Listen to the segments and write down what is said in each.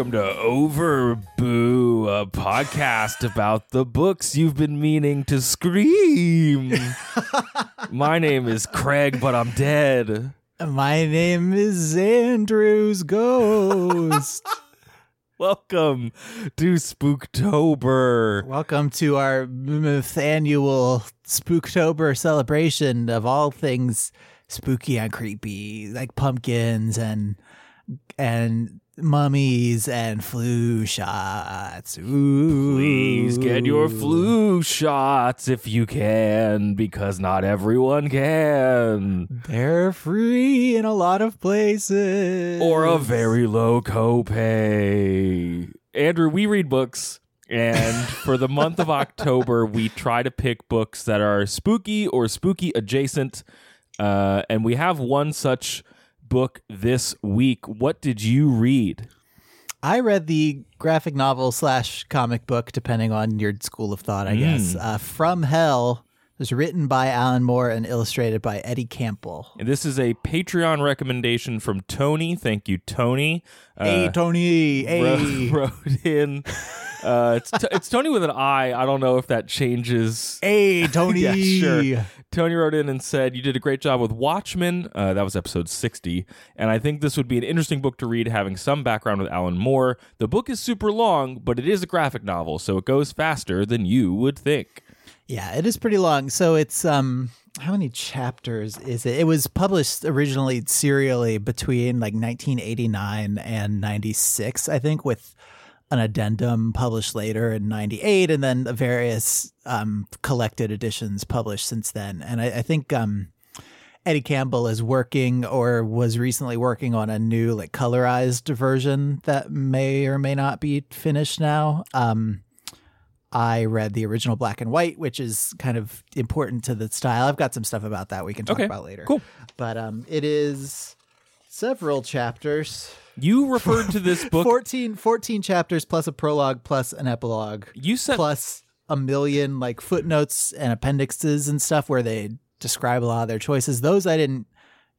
Welcome to Overboo, a podcast about the books you've been meaning to scream. My name is Craig, but I'm dead. My name is Andrew's Ghost. Welcome to Spooktober. Welcome to our annual Spooktober celebration of all things spooky and creepy, like pumpkins and and mummies and flu shots. Ooh. Please get your flu shots if you can, because not everyone can. They're free in a lot of places. Or a very low copay. Andrew, we read books. And for the month of October, we try to pick books that are spooky or spooky adjacent. Uh, and we have one such book this week. What did you read? I read the graphic novel slash comic book, depending on your school of thought, I guess. Uh, From Hell was written by Alan Moore and illustrated by Eddie Campbell. And this is a Patreon recommendation from Tony. Thank you, Tony. Uh, hey, Tony. Hey. wrote, wrote in. Uh, it's, t- it's Tony with an I. I don't know if that changes. Hey, Tony. yeah, sure. Tony wrote in and said, You did a great job with Watchmen. Uh, that was episode 60. And I think this would be an interesting book to read, having some background with Alan Moore. The book is super long, but it is a graphic novel, so it goes faster than you would think. Yeah, it is pretty long. So it's um how many chapters is it? It was published originally serially between like 1989 and 96, I think, with an addendum published later in 98 and then various um, collected editions published since then. And I, I think um, Eddie Campbell is working or was recently working on a new like colorized version that may or may not be finished now. Um, I read the original black and white, which is kind of important to the style. I've got some stuff about that we can talk Okay, about later. cool. But um, it is several chapters. You referred to this book. 14, 14 chapters plus a prologue plus an epilogue you said plus a million like footnotes and appendixes and stuff where they describe a lot of their choices. Those I didn't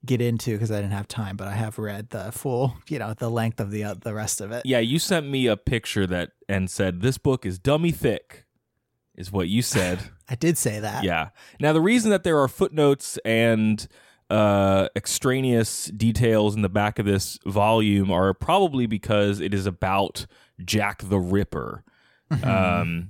get into because I didn't have time, but I have read the full, you know, the length of the uh, the rest of it. Yeah, you sent me a picture that and said this book is dummy thick, is what you said. I did say that. yeah. Now the reason that there are footnotes and uh, extraneous details in the back of this volume are probably because it is about Jack the Ripper. Um,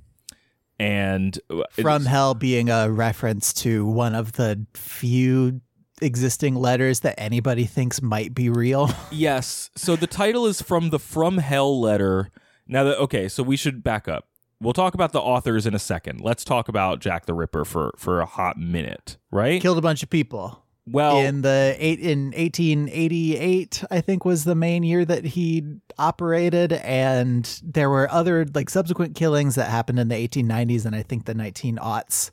and From Hell being a reference to one of the few existing letters that anybody thinks might be real. Yes. So the title is from the From Hell letter. Now that okay, so we should back up. We'll talk about the authors in a second. Let's talk about Jack the Ripper for for a hot minute, right? Killed a bunch of people. Well, in the eight in 1888 i think was the main year that he operated and there were other like subsequent killings that happened in the 1890s and i think the 19 aughts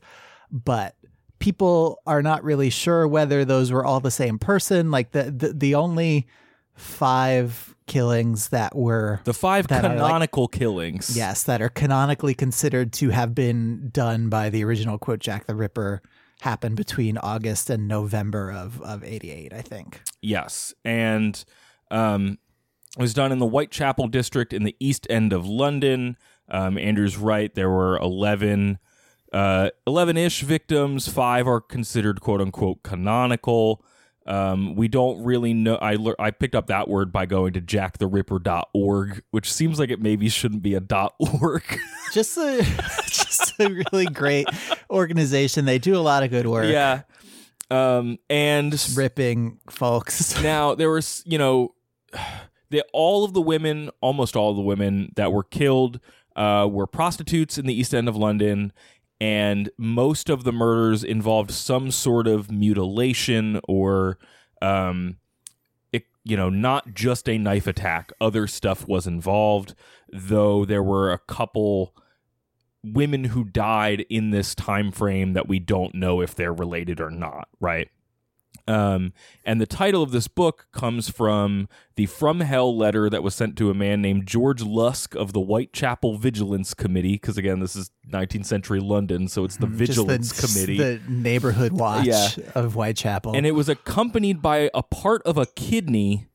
but people are not really sure whether those were all the same person like the the, the only five killings that were the five are, like- canonical killings. yes that are canonically considered to have been done by the original quote jack the ripper happened between august and november of of 88 i think Yes, and um, it was done in the Whitechapel district in the East End of London. Um, Andrew's right. There were eleven. Uh, 11-ish victims five are considered quote unquote canonical um, we don't really know I, lear- I picked up that word by going to jacktheripper.org which seems like it maybe shouldn't be a dot .org just a just a really great organization. They do a lot of good work. yeah um, and ripping folks. now there was you know the, all of the women almost all of the women that were killed uh, were prostitutes in the east end of london and most of the murders involved some sort of mutilation or um it, you know not just a knife attack. Other stuff was involved though there were a couple women who died in this time frame that we don't know if they're related or not right um, and the title of this book comes from the From Hell letter that was sent to a man named George Lusk of the Whitechapel Vigilance Committee. Because again, this is 19th century London, so it's the Mm, Vigilance the, Committee. the neighborhood watch Yeah. of Whitechapel. and it was accompanied by a part of a kidney.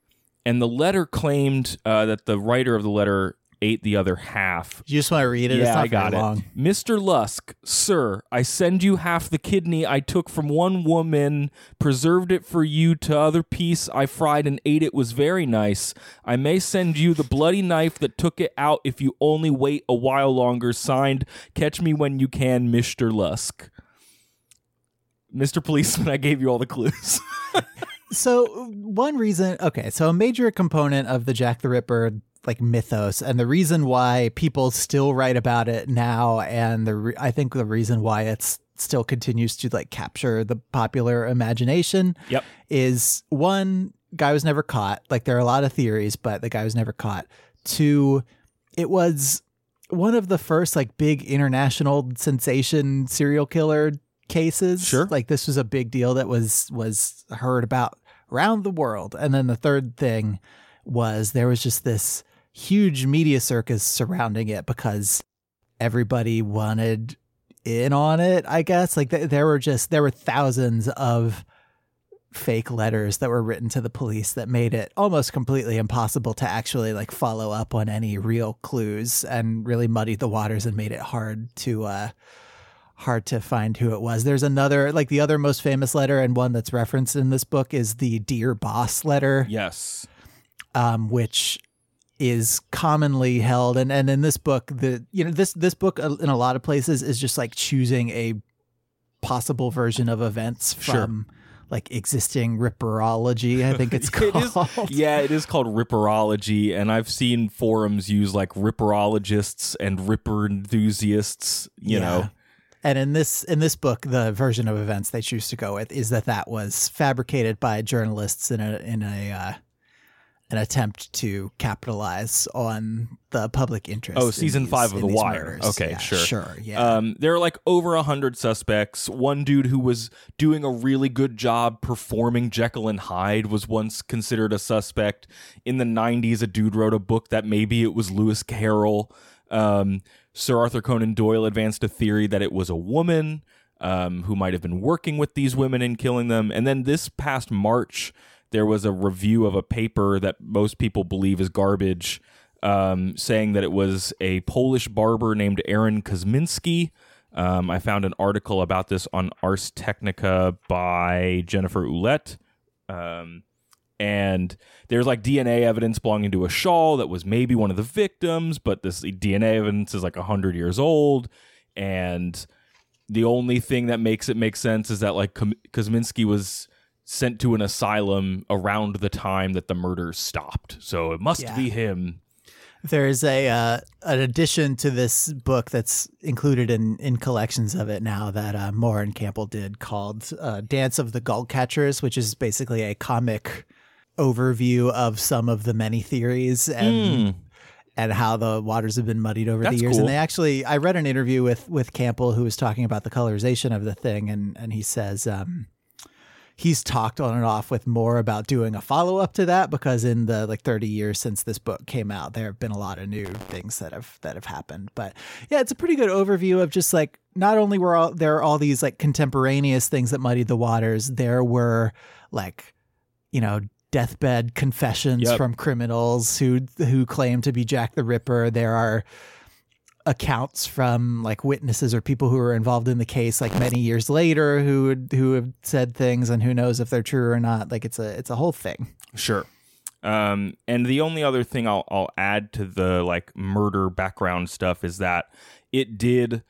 And the letter claimed uh, that the writer of the letter ate the other half. you just want to read it? Yeah, I got it. long. Mr. Lusk, sir, I send you half the kidney I took from one woman, preserved it for you to other piece I fried and ate it was very nice. I may send you the bloody knife that took it out if you only wait a while longer. Signed, catch me when you can, Mr. Lusk. Mr. Policeman, I gave you all the clues. So one reason, okay, so a major component of the Jack the Ripper like mythos, and the reason why people still write about it now, and the re- I think the reason why it's still continues to like capture the popular imagination yep. is one guy was never caught. Like there are a lot of theories, but the guy was never caught. Two, it was one of the first like big international sensation serial killer cases. Sure. Like this was a big deal that was was heard about around the world. And then the third thing was there was just this huge media circus surrounding it because everybody wanted in on it, I guess. Like th- there were just there were thousands of fake letters that were written to the police that made it almost completely impossible to actually like follow up on any real clues and really muddied the waters and made it hard to uh hard to find who it was. There's another like the other most famous letter and one that's referenced in this book is the Dear Boss letter Yes. um, which is commonly held and and in this book the you know this this book uh, in a lot of places is just like choosing a possible version of events Sure. from like existing ripperology i think it's It is- called yeah, it is called ripperology, and I've seen forums use like ripperologists and ripper enthusiasts. You Yeah. know, and in this in this book the version of events they choose to go with is that that was fabricated by journalists in a in a uh, an attempt to capitalize on the public interest. Oh, season these- five of The Wire. murders. Okay, Yeah, sure. sure, yeah. Um, there are like over a hundred suspects. One dude who was doing a really good job performing Jekyll and Hyde was once considered a suspect. In the '90s, a dude wrote a book that maybe it was Lewis Carroll. Um, Sir Arthur Conan Doyle advanced a theory that it was a woman um, who might have been working with these women and killing them. And then this past March, there was a review of a paper that most people believe is garbage um, saying that it was a Polish barber named Aaron Kosminski. Um, I found an article about this on Ars Technica by Jennifer Ouellette. Um, and there's like DNA evidence belonging to a shawl that was maybe one of the victims, but this DNA evidence is like 100 years old. And the only thing that makes it make sense is that like Kosminski was sent to an asylum around the time that the murders stopped. So it must Yeah. be him. There's a uh, an addition to this book that's included in in collections of it now that uh, Moore and Campbell did called uh, "Dance of the Gull Catchers," which is basically a comic overview of some of the many theories and and how the waters have been muddied over. That's the years. cool. And they actually, I read an interview with with Campbell who was talking about the colorization of the thing, and and he says. Um, He's talked on and off with Moore about doing a follow up to that because in the like 30 years since this book came out, there have been a lot of new things that have that have happened. But yeah, it's a pretty good overview of just like not only were all there are all these like contemporaneous things that muddied the waters, there were like you know deathbed confessions Yep. from criminals who who claim to be Jack the Ripper. There are accounts from like witnesses or people who were involved in the case like many years later who would- who have said things and who knows if they're true or not like it's a it's a whole thing Sure. Um, and the only other thing I'll, I'll add to the like murder background stuff is that it did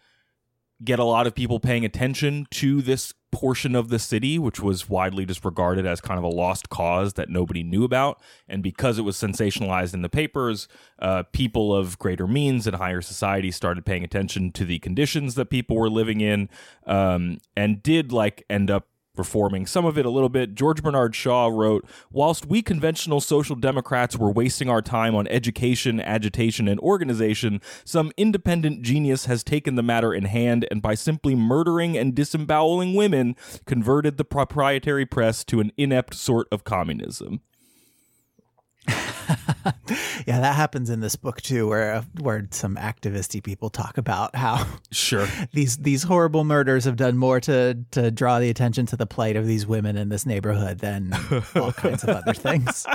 get a lot of people paying attention to this portion of the city, which was widely disregarded as kind of a lost cause that nobody knew about. And because it was sensationalized in the papers, uh, people of greater means and higher society started paying attention to the conditions that people were living in um, and did like end up reforming some of it a little bit. George Bernard Shaw wrote Whilst we conventional social democrats were wasting our time on education, agitation, and organization, some independent genius has taken the matter in hand and by simply murdering and disemboweling women, converted the proprietary press to an inept sort of communism. yeah, that happens in this book too, where where some activisty people talk about how Sure. these these horrible murders have done more to to draw the attention to the plight of these women in this neighborhood than all kinds of other things.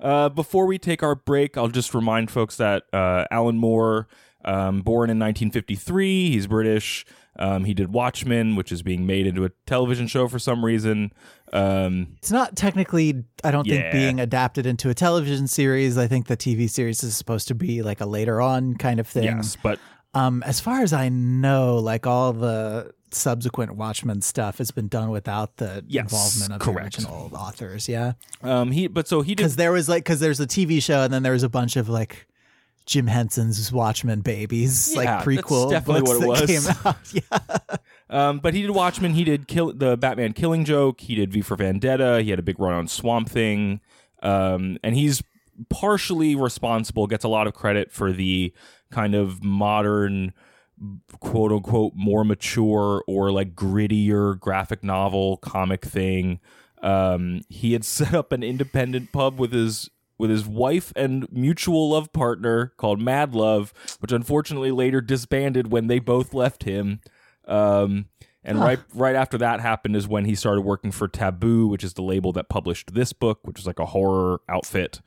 Uh, before we take our break, I'll just remind folks that uh, Alan Moore, um, born in 1953, he's British. Um, he did Watchmen, which is being made into a television show for some reason. Um, It's not technically, I don't Yeah. think, being adapted into a television series. I think the TV series is supposed to be like a later on kind of thing. yes, but Um, as far as I know, like all the subsequent Watchmen stuff has been done without the Yes, involvement of correct. the original authors. Yeah, um, he but so he did because there was like because there's a TV show and then there was a bunch of like Jim Henson's Watchmen babies, Yeah, like that's prequel definitely what it was. came out. Yeah, Um, but he did Watchmen. He did kill the Batman Killing Joke. He did V for Vendetta. He had a big run on Swamp Thing, um, and he's partially responsible. Gets a lot of credit for the kind of modern, quote unquote, more mature or like grittier graphic novel comic thing. Um, he had set up an independent pub with his with his wife and mutual love partner called Mad Love, which unfortunately later disbanded when they both left him. Um, and right right after that happened is when he started working for Taboo, which is the label that published this book, which is like a horror outfit.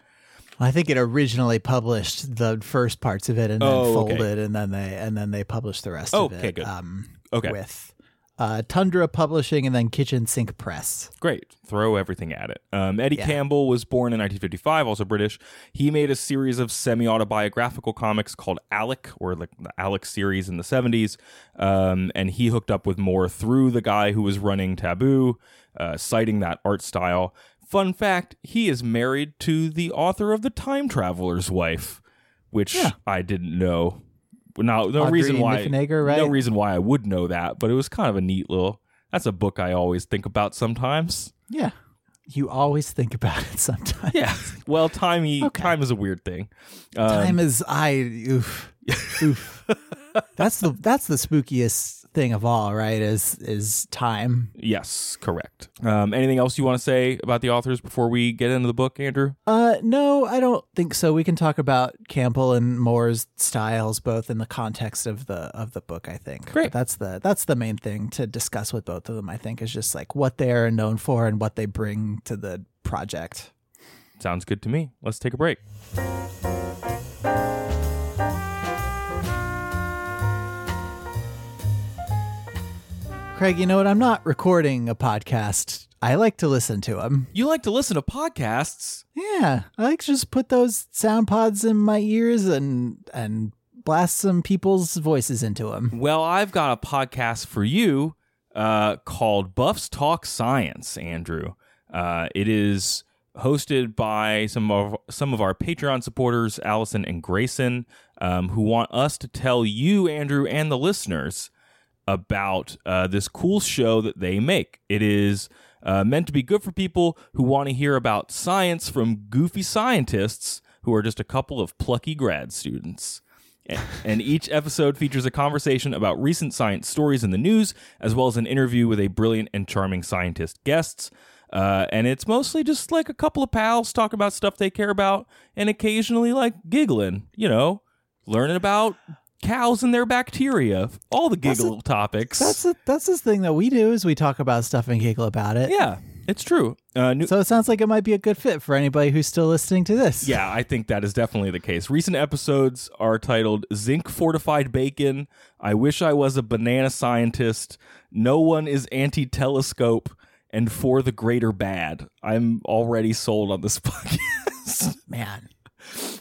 I think it originally published the first parts of it and then Oh, okay. folded, and then they and then they published the rest of it. Okay, good. Um, Okay. with uh, Tundra Publishing and then Kitchen Sink Press. Great. Throw everything at it. Um, Eddie Yeah. Campbell was born in 1955, also British. He made a series of semi autobiographical comics called Alec, or like the Alec series in the 70s. Um, and he hooked up with Moore through the guy who was running Taboo, uh, citing that art style. Fun fact he is married to the author of The Time Traveler's Wife, which Yeah. I didn't know. No, no Audrey reason why. Niffenegger, right? No reason why I would know that, but it was kind of a neat little. That's a book I always think about sometimes. Yeah, you always think about it sometimes. Yeah. Well, timey Okay. time is a weird thing. Um, Time is I oof oof. That's the that's the spookiest thing of all, right? Is is time. yes, correct. Um, anything else you want to say about the authors before we get into the book, Andrew? Uh, no, I don't think so. We can talk about Campbell and Moore's styles both in the context of the of the book. I think. Great. But that's the that's the main thing to discuss with both of them. I think is just like what they're known for and what they bring to the project. Sounds good to me. Let's take a break. Craig, you know what? I'm not recording a podcast. I like to listen to them. You like to listen to podcasts? Yeah, I like to just put those sound pods in my ears and and blast some people's voices into them. Well, I've got a podcast for you uh, called Buffs Talk Science, Andrew. Uh, it is hosted by some of some of our Patreon supporters, Allison and Grayson, um, who want us to tell you, Andrew, and the listeners about uh, this cool show that they make. It is uh, meant to be good for people who want to hear about science from goofy scientists who are just a couple of plucky grad students. And each episode features a conversation about recent science stories in the news, as well as an interview with a brilliant and charming scientist guests. Uh, and it's mostly just like a couple of pals talking about stuff they care about, and occasionally like giggling, you know, learning about cows and their bacteria, all the That's a- giggle topics. That's the, that's the thing that we do is we talk about stuff and giggle about it. yeah, it's true. Uh, new- So it sounds like it might be a good fit for anybody who's still listening to this. Yeah, I think that is definitely the case. Recent episodes are titled Zinc Fortified Bacon, I Wish I Was a Banana Scientist, No One is Anti Telescope, and For the Greater Bad. I'm already sold on this podcast. man.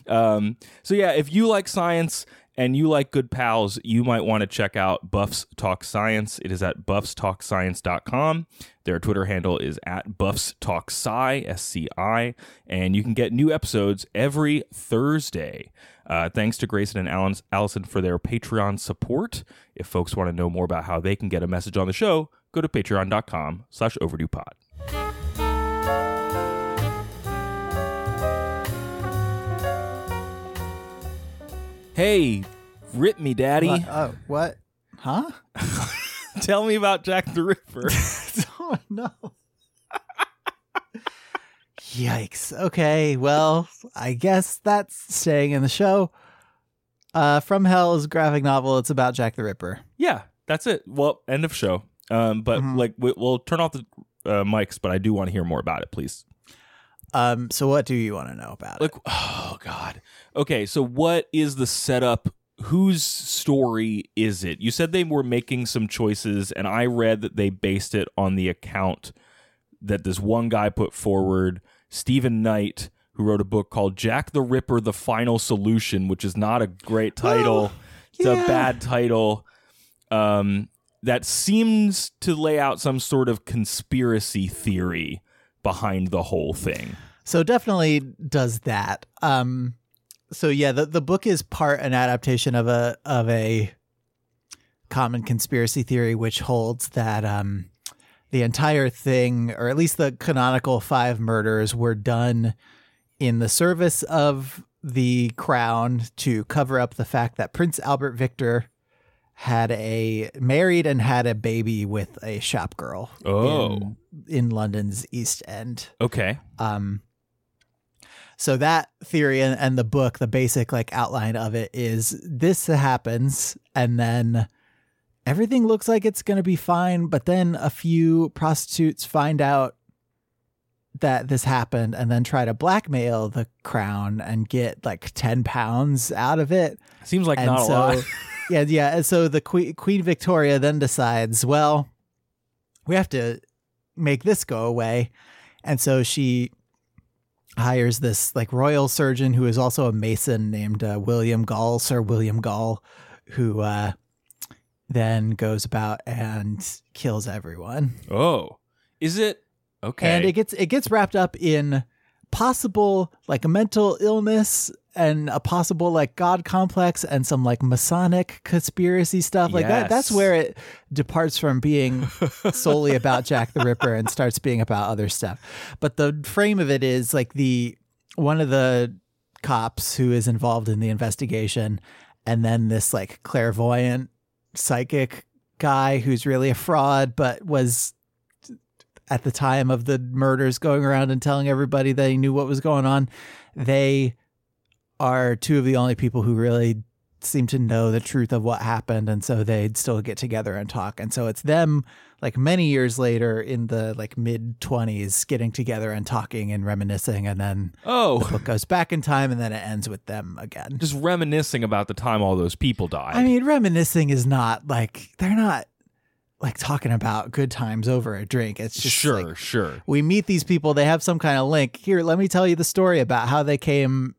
um, so, yeah, if you like science and you like good pals, you might want to check out Buffs Talk Science. It is at buffstalkscience.com. Their Twitter handle is at Buffs Talk Sci, and you can get new episodes every Thursday. Uh, thanks to Grayson and Allison for their Patreon support. If folks want to know more about how they can get a message on the show, go to patreon.com slash overdue pod. Hey, rip me, daddy. What? Oh, what? Huh? Tell me about Jack the Ripper. oh no. Yikes. Okay, well, I guess that's staying in the show. Uh, From Hell is a graphic novel. It's about Jack the Ripper. yeah, that's it. Well, end of show. Um, but Mhm. like we, we'll turn off the uh, mics, but I do want to hear more about it, please. Um, so what do you want to know about Like, it? oh god. Okay, so what is the setup? Whose story is it? You said they were making some choices, and I read that they based it on the account that this one guy put forward, Stephen Knight, who wrote a book called Jack the Ripper: The Final Solution, which is not a great title. it's a bad title. Um, that seems to lay out some sort of conspiracy theory behind the whole thing. So definitely does that. Um, so yeah, the the book is part an adaptation of a of a common conspiracy theory, which holds that um, the entire thing, or at least the canonical five murders, were done in the service of the crown to cover up the fact that Prince Albert Victor had a married and had a baby with a shop girl Oh. in, in London's East End. Okay. Um, so that theory and, and the book, the basic like outline of it is this happens, and then everything looks like it's going to be fine, but then a few prostitutes find out that this happened and then try to blackmail the crown and get like 10 pounds out of it. Seems like and not so, a lot. yeah, yeah. And so the Queen, Queen Victoria then decides, well, we have to make this go away. And so she hires this like royal surgeon who is also a mason named uh, William Gull, Sir William Gull, who uh, then goes about and kills everyone. Oh, is it okay? And it gets it gets wrapped up in possible like a mental illness and a possible like god complex and some like masonic conspiracy stuff. Like that that's where it departs from being solely about Jack the Ripper and starts being about other stuff. But the frame of it is like the one of the cops who is involved in the investigation and then this like clairvoyant psychic guy who's really a fraud but was at the time of the murders going around and telling everybody that he knew what was going on they are two of the only people who really seem to know the truth of what happened and so they'd still get together and talk. And so it's them like many years later in the like mid 20s getting together and talking and reminiscing and then oh. the oh, book goes back in time and then it ends with them again. Just reminiscing about the time all those people died. i mean reminiscing is not like they're not like talking about good times over a drink. It's just sure, like, sure. we meet these people they have some kind of link. Here let me tell you the story about how they came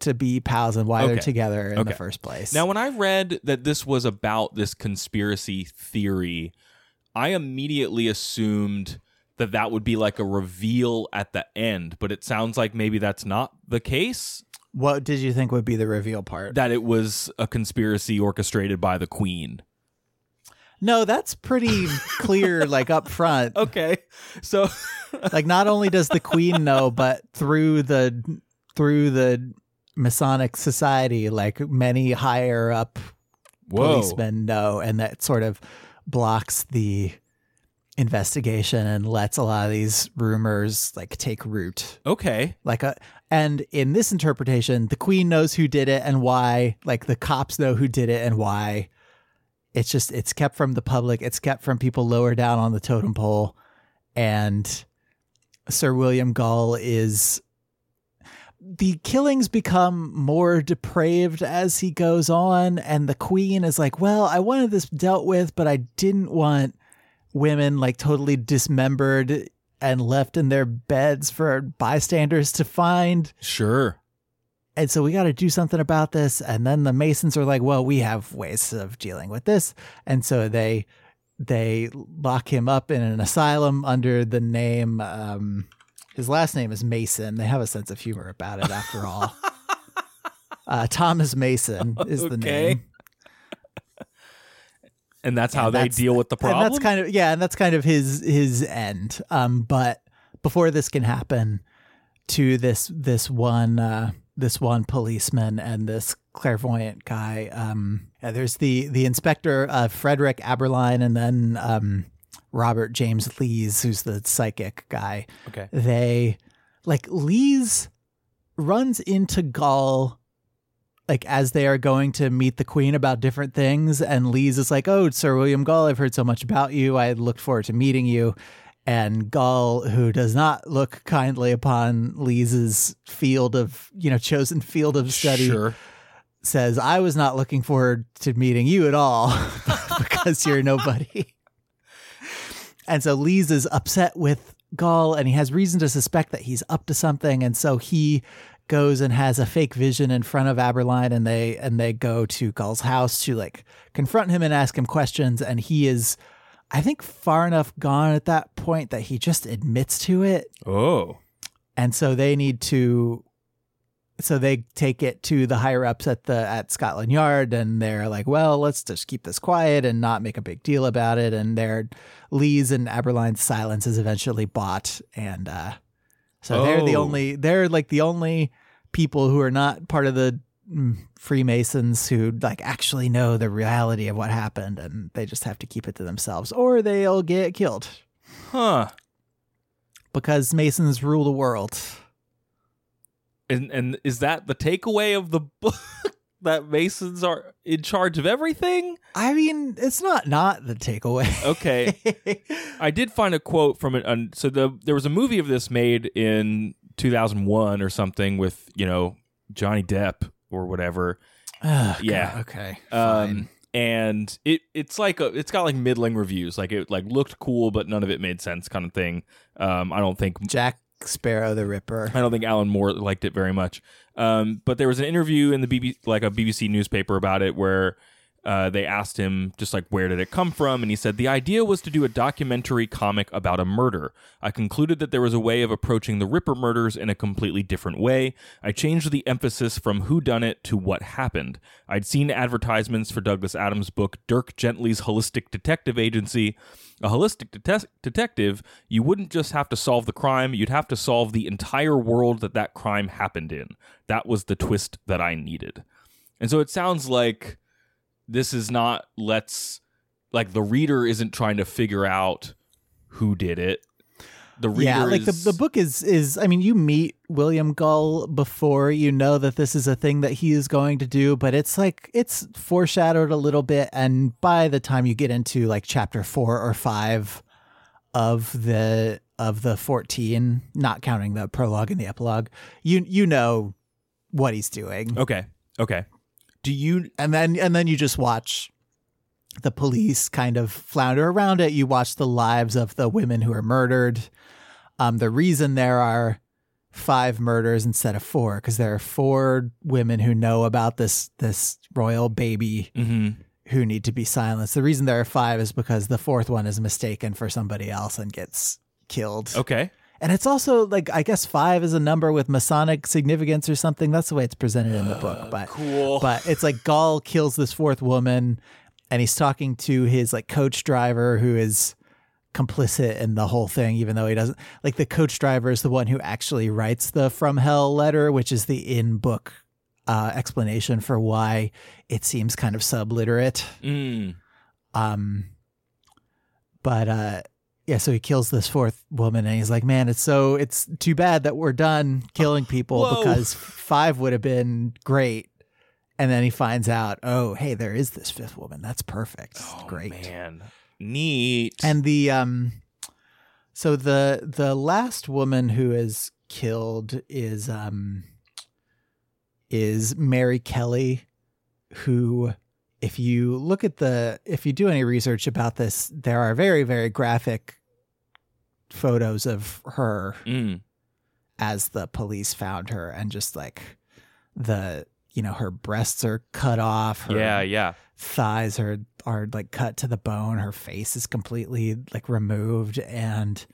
to be pals and why they're together in Okay. the first place Now, when I read that this was about this conspiracy theory, I immediately assumed that that would be like a reveal at the end, but it sounds like maybe that's not the case. what did you think would be the reveal part That it was a conspiracy orchestrated by the queen. no that's pretty clear like up front Okay. So, like not only does the queen know but through the through the masonic society like many higher up whoa. policemen know and that sort of blocks the investigation and lets a lot of these rumors like take root Okay. like a and in this interpretation the queen knows who did it and why like the cops know who did it and why it's just it's kept from the public it's kept from people lower down on the totem pole and sir william gull is the killings become more depraved as he goes on and the queen is like well i wanted this dealt with but i didn't want women like totally dismembered and left in their beds for bystanders to find Sure. And so we got to do something about this. And then the Masons are like, well, we have ways of dealing with this. And so they they lock him up in an asylum under the name um his last name is Mason. They have a sense of humor about it after all. uh, Thomas Mason is the name. And that's how And they that's- deal with the problem. And that's kind of yeah, and that's kind of his his end. Um, but before this can happen, to this this one uh, this one policeman and this clairvoyant guy. Um, yeah, there's the the inspector uh, Frederick Aberline, and then um, Robert James Lees, who's the psychic guy. okay. They like Lees runs into Gull like as they are going to meet the queen about different things and Lees is like, "Oh, Sir William Gull, I've heard so much about you. I looked forward to meeting you." And Gull, who does not look kindly upon Lees's field of, you know, chosen field of study, Sure. says, I was not looking forward to meeting you at all because you're nobody. And so Lees is upset with Gull and he has reason to suspect that he's up to something. And so he goes and has a fake vision in front of Aberline and they and they go to Gull's house to like confront him and ask him questions. And he is I think far enough gone at that point that he just admits to it Oh. and so they need to so they take it to the higher ups at the at Scotland Yard and they're like, well, let's just keep this quiet and not make a big deal about it. And their Lee's and Aberline's silence is eventually bought. And uh so they're the Oh. only they're like the only people who are not part of the mm, Freemasons who like actually know the reality of what happened and they just have to keep it to themselves or they'll get killed Huh. because Masons rule the world. And and is that the takeaway of the book that Masons are in charge of everything? I mean, it's not not the takeaway. Okay. I did find a quote from it. Um, so the there was a movie of this made in 2001 or something with you know Johnny Depp or whatever. God, Yeah. okay. Um, fine. and it it's like a it's got like middling reviews. Like it like looked cool, but none of it made sense, kind of thing. Um, I don't think Jack Sparrow the Ripper. I don't think Alan Moore liked it very much. Um, but there was an interview in the BBC, like a BBC newspaper about it, where uh, they asked him just like where did it come from, and he said the idea was to do a documentary comic about a murder. I concluded that there was a way of approaching the Ripper murders in a completely different way. I changed the emphasis from who done it to what happened. I'd seen advertisements for Douglas Adams' book Dirk Gently's Holistic Detective Agency. A holistic detec- detective, you wouldn't just have to solve the crime, you'd have to solve the entire world that that crime happened in. That was the twist that I needed. And so it sounds like this is not let's like the reader isn't trying to figure out who did it. The reader Yeah, like the, the book is is I mean you meet William Gull before you know that this is a thing that he is going to do, but it's like it's foreshadowed a little bit and by the time you get into like chapter 4 or 5 of the of the 14, not counting the prologue and the epilogue, you you know what he's doing. Okay. Okay. Do you and then and then you just watch the police kind of flounder around it. You watch the lives of the women who are murdered. Um, the reason there are five murders instead of four because there are four women who know about this this royal baby mhm. who need to be silenced. The reason there are five is because the fourth one is mistaken for somebody else and gets killed. Okay. And it's also like I guess five is a number with Masonic significance or something. That's the way it's presented in the book. But Cool. but it's like Gull kills this fourth woman and he's talking to his like coach driver who is complicit in the whole thing even though he doesn't like the coach driver is the one who actually writes the from hell letter which is the in book uh, explanation for why it seems kind of subliterate Mm. um but uh yeah so he kills this fourth woman and he's like man it's so it's too bad that we're done killing people Whoa. because five would have been great and then he finds out oh hey there is this fifth woman that's perfect Oh, great man. Neat. and the um so the the last woman who is killed is um is Mary Kelly who if you look at the if you do any research about this there are very very graphic photos of her Mm. as the police found her and just like the you know her breasts are cut off. Her Yeah, yeah. thighs are are like cut to the bone. Her face is completely like removed and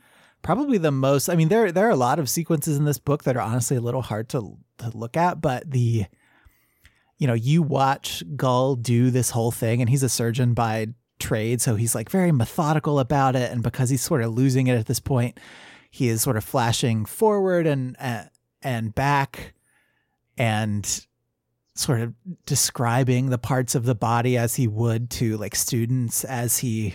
probably the most I mean there there are a lot of sequences in this book that are honestly a little hard to to look at, but the you know, you watch Gull do this whole thing and he's a surgeon by trade, so he's like very methodical about it and because he's sort of losing it at this point, he is sort of flashing forward and uh, and back and sort of describing the parts of the body as he would to like students as he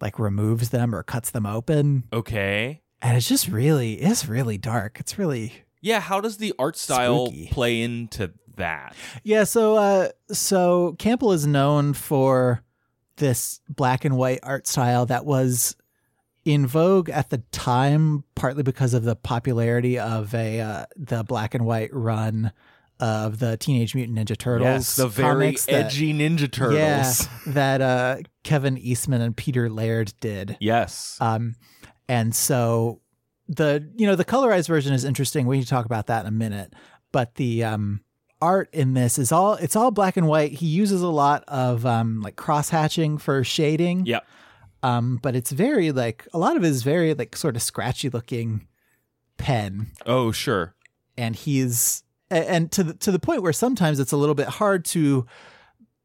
like removes them or cuts them open Okay. and it's just really it's really dark it's really Yeah, how does the art style Spooky. play into that? yeah so uh so campbell is known for this black and white art style that was in vogue at the time partly because of the popularity of a uh, the black and white run of the teenage mutant ninja turtles Yes, the very comics that- edgy Ninja Turtles. Yeah, that uh, Kevin Eastman and Peter Laird did. Yes. Um, and so the you know the colorized version is interesting. We can talk about that in a minute. But the um, art in this is all it's all black and white. He uses a lot of um, like cross hatching for shading. Yep. Um, but it's very like a lot of it is very like sort of scratchy looking pen Oh, sure. and he's and to the, to the point where sometimes it's a little bit hard to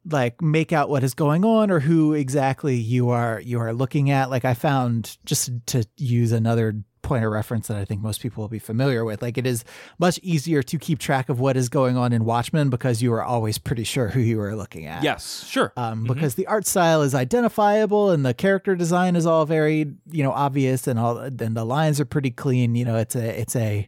like make out what is going on or who exactly you are you are looking at like i found just to use another point of reference that i think most people will be familiar with. Like it is much easier to keep track of what is going on in watchmen because you are always pretty sure who you are looking at. Yes, sure. um, because the art style is identifiable and the character design is all very you know obvious and all and the lines are pretty clean. You know it's a it's a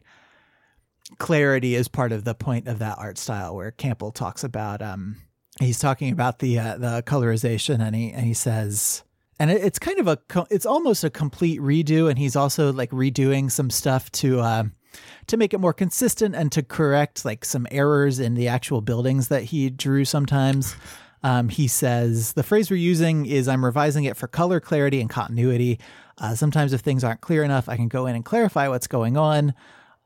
clarity is part of the point of that art style where Campbell talks about um he's talking about the uh, the colorization and he and he says and it, it's kind of a it's almost a complete redo and he's also like redoing some stuff to um to make it more consistent and to correct like some errors in the actual buildings that he drew sometimes. Um, he says the phrase we're using is i'm revising it for color clarity and continuity. Uh, sometimes if things aren't clear enough i can go in and clarify what's going on.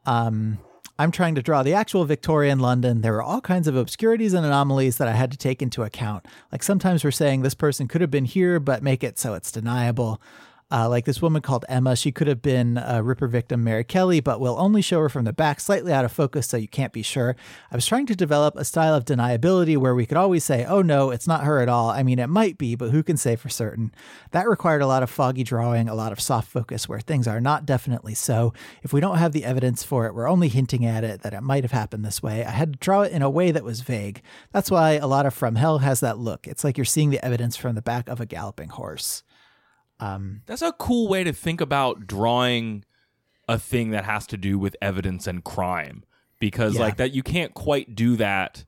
Um, I'm trying to draw the actual Victorian London. There were all kinds of obscurities and anomalies that I had to take into account. Like sometimes we're saying this person could have been here, but make it so it's deniable. Uh, like this woman called Emma, she could have been a Ripper victim, Mary Kelly, but we'll only show her from the back, slightly out of focus, so you can't be sure. I was trying to develop a style of deniability where we could always say, oh no, it's not her at all. I mean, it might be, but who can say for certain? That required a lot of foggy drawing, a lot of soft focus where things are not definitely so. If we don't have the evidence for it, we're only hinting at it that it might have happened this way. I had to draw it in a way that was vague. That's why a lot of From Hell has that look. It's like you're seeing the evidence from the back of a galloping horse. Um, That's a cool way to think about drawing a thing that has to do with evidence and crime because Yeah. like that you can't quite do that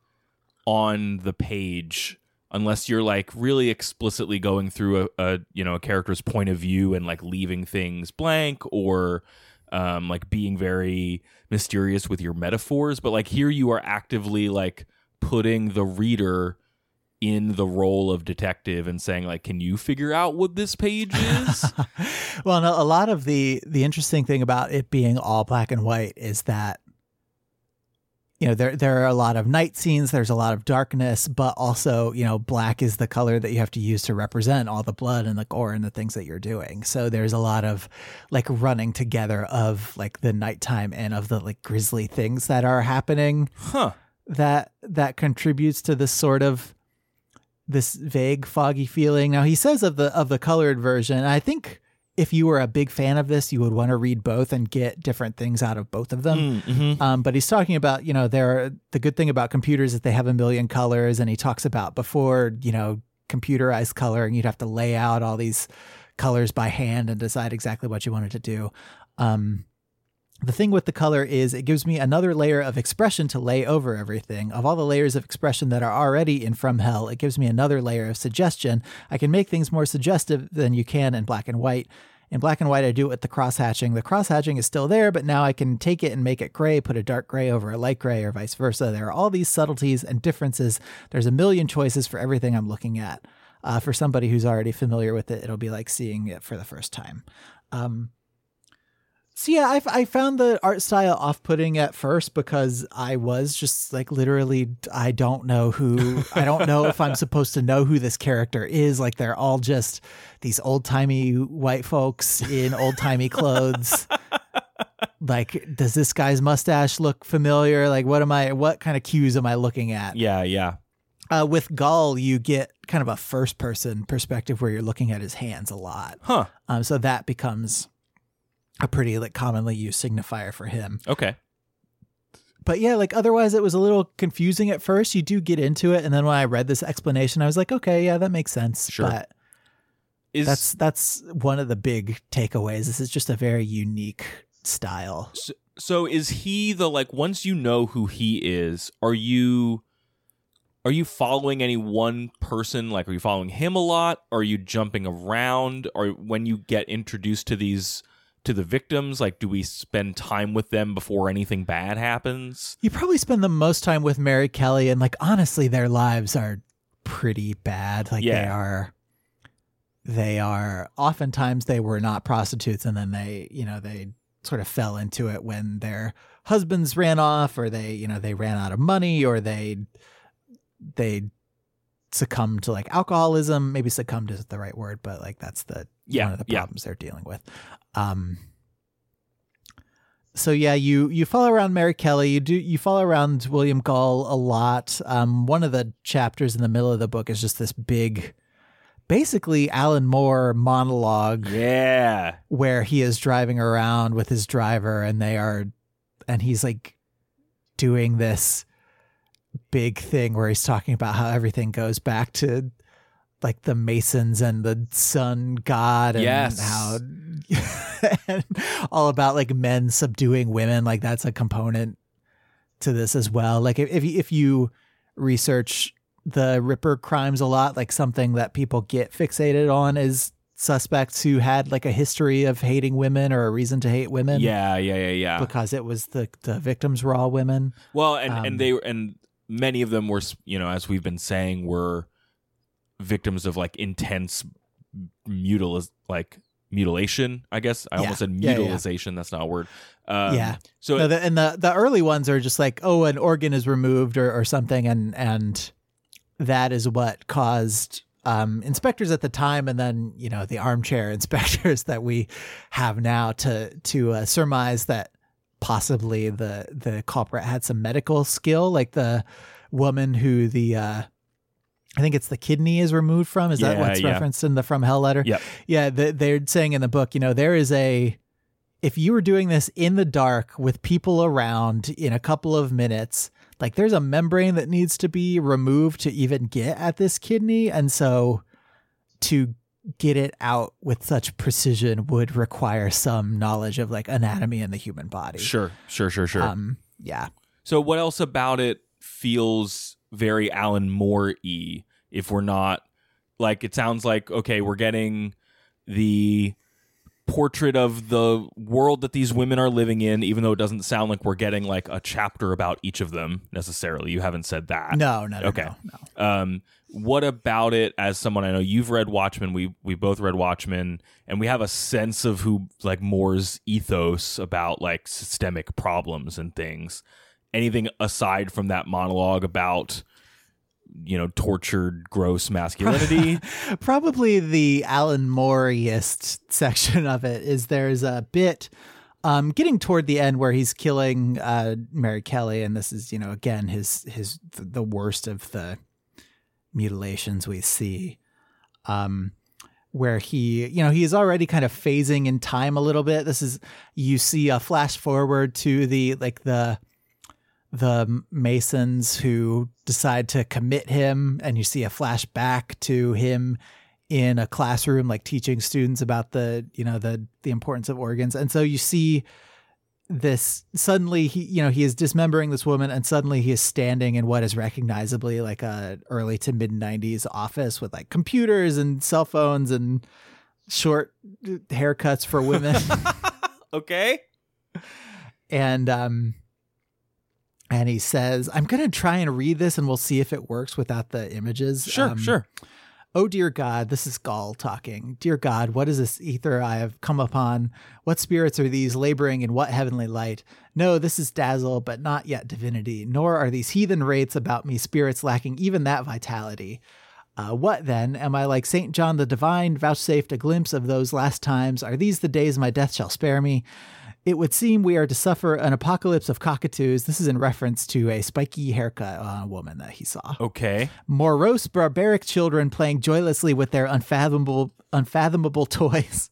on the page unless you're like really explicitly going through a, a you know a character's point of view and like leaving things blank or um like being very mysterious with your metaphors but like here you are actively like putting the reader in the role of detective and saying like can you figure out what this page is well, no, a lot of the the interesting thing about it being all black and white is that you know there there are a lot of night scenes, there's a lot of darkness, but also you know black is the color that you have to use to represent all the blood and the gore and the things that you're doing. So there's a lot of like running together of like the nighttime and of the like grisly things that are happening huh that that contributes to this sort of this vague foggy feeling. Now he says of the of the colored version i think if you were a big fan of this you would want to read both and get different things out of both of them. Mm-hmm. um, but he's talking about you know there the good thing about computers is they have a million colors and he talks about before you know computerized coloring you'd have to lay out all these colors by hand and decide exactly what you wanted to do. Um, the thing with the color is it gives me another layer of expression to lay over everything. Of all the layers of expression that are already in From Hell, it gives me another layer of suggestion. I can make things more suggestive than you can in black and white. In black and white, I do it with the cross hatching. The cross hatching is still there, but now I can take it and make it gray, put a dark gray over a light gray, or vice versa. There are all these subtleties and differences. There's a million choices for everything I'm looking at. Uh, for somebody who's already familiar with it, it'll be like seeing it for the first time. Um, So yeah, I, I found the art style off-putting at first because I was just like literally I don't know who I don't know if I'm supposed to know who this character is. Like they're all just these old-timey white folks in old-timey clothes. like does this guy's mustache look familiar? Like what am I what kind of cues am I looking at? Yeah, yeah. Uh, with Gull, you get kind of a first-person perspective where you're looking at his hands a lot. Huh. Um, so that becomes a pretty like commonly used signifier for him. Okay. But yeah, like otherwise it was a little confusing at first. You do get into it, and then when I read this explanation, I was like, okay, yeah, that makes sense. Sure. But Is that's that's one of the big takeaways. This is just a very unique style. so, so is he the like once you know who he is, are you are you following any one person? Like are you following him a lot? Are you jumping around? Or when you get introduced to these to the victims, like do we spend time with them before anything bad happens? You probably spend the most time with Mary Kelly, and like honestly, their lives are pretty bad. Like they are, they are. Oftentimes, they were not prostitutes, and then they, you know, they sort of fell into it when their husbands ran off, or they, you know, they ran out of money, or they, they succumbed to like alcoholism. Maybe succumbed isn't the right word, but like that's the Yeah, one of the yeah. problems they're dealing with. Um, so yeah, you you follow around Mary Kelly. You do you follow around William Gull a lot. Um, one of the chapters in the middle of the book is just this big, basically Alan Moore monologue Yeah. where he is driving around with his driver, and they are, and he's like doing this big thing where he's talking about how everything goes back to like the Masons and the sun god and Yes. how and all about like men subduing women like that's a component to this as well like if if you, research the Ripper crimes a lot like something that people get fixated on is suspects who had like a history of hating women or a reason to hate women Yeah, yeah, yeah, yeah. because it was the the victims were all women Well, and Um, and they and many of them were, you know, as we've been saying, were victims of like intense mutil like mutilation. I guess I Yeah. almost said Yeah, yeah, yeah. mutilization. That's not a word. Um, yeah So No, the, and the the early ones are just like, oh, an organ is removed or, or something, and and that is what caused um, inspectors at the time, and then you know the armchair inspectors that we have now to to uh, surmise that possibly the the culprit had some medical skill, like the woman who the uh, I think it's the kidney is removed from. Is that what's yeah. referenced in the From Hell letter? Yep. Yeah, the, they're saying in the book, you know, there is a if you were doing this in the dark with people around in a couple of minutes, like there's a membrane that needs to be removed to even get at this kidney. And so to get it out with such precision would require some knowledge of like anatomy in the human body. sure, sure, sure, sure. Um, yeah. So what else about it feels very Alan Moore y if we're not like it sounds like okay, we're getting the portrait of the world that these women are living in, even though it doesn't sound like we're getting like a chapter about each of them necessarily. You haven't said that. No, no, no, Okay. no, no. Um, what about it as someone I know you've read Watchmen, we we both read Watchmen, and we have a sense of who like Moore's ethos about like systemic problems and things. Anything aside from that monologue about you know tortured gross masculinity? Probably the Alan Mooreist section of it is there's a bit um, getting toward the end where he's killing uh, Mary Kelly, and this is you know again his his the worst of the mutilations we see. Um, where he, you know, he is already kind of phasing in time a little bit. This is you see a flash forward to the like the the Masons who decide to commit him, and you see a flashback to him in a classroom, like teaching students about the, you know, the the importance of organs. And so you see this suddenly he you know he is dismembering this woman and suddenly he is standing in what is recognizably like a early to mid 90s office with like computers and cell phones and short haircuts for women okay. and um and he says i'm gonna try and read this and we'll see if it works without the images Sure, Um, sure. Oh, dear God, this is Gull talking. Dear God, what is this ether I have come upon? What spirits are these laboring in what heavenly light? No, this is dazzle, but not yet divinity, nor are these heathen wraiths about me spirits lacking even that vitality. Uh, what then? Am I like St. John the Divine, vouchsafed a glimpse of those last times? Are these the days my death shall spare me? It would seem we are to suffer an apocalypse of cockatoos. This is in reference to a spiky haircut on a woman that he saw. Okay. Morose, barbaric children playing joylessly with their unfathomable, unfathomable toys.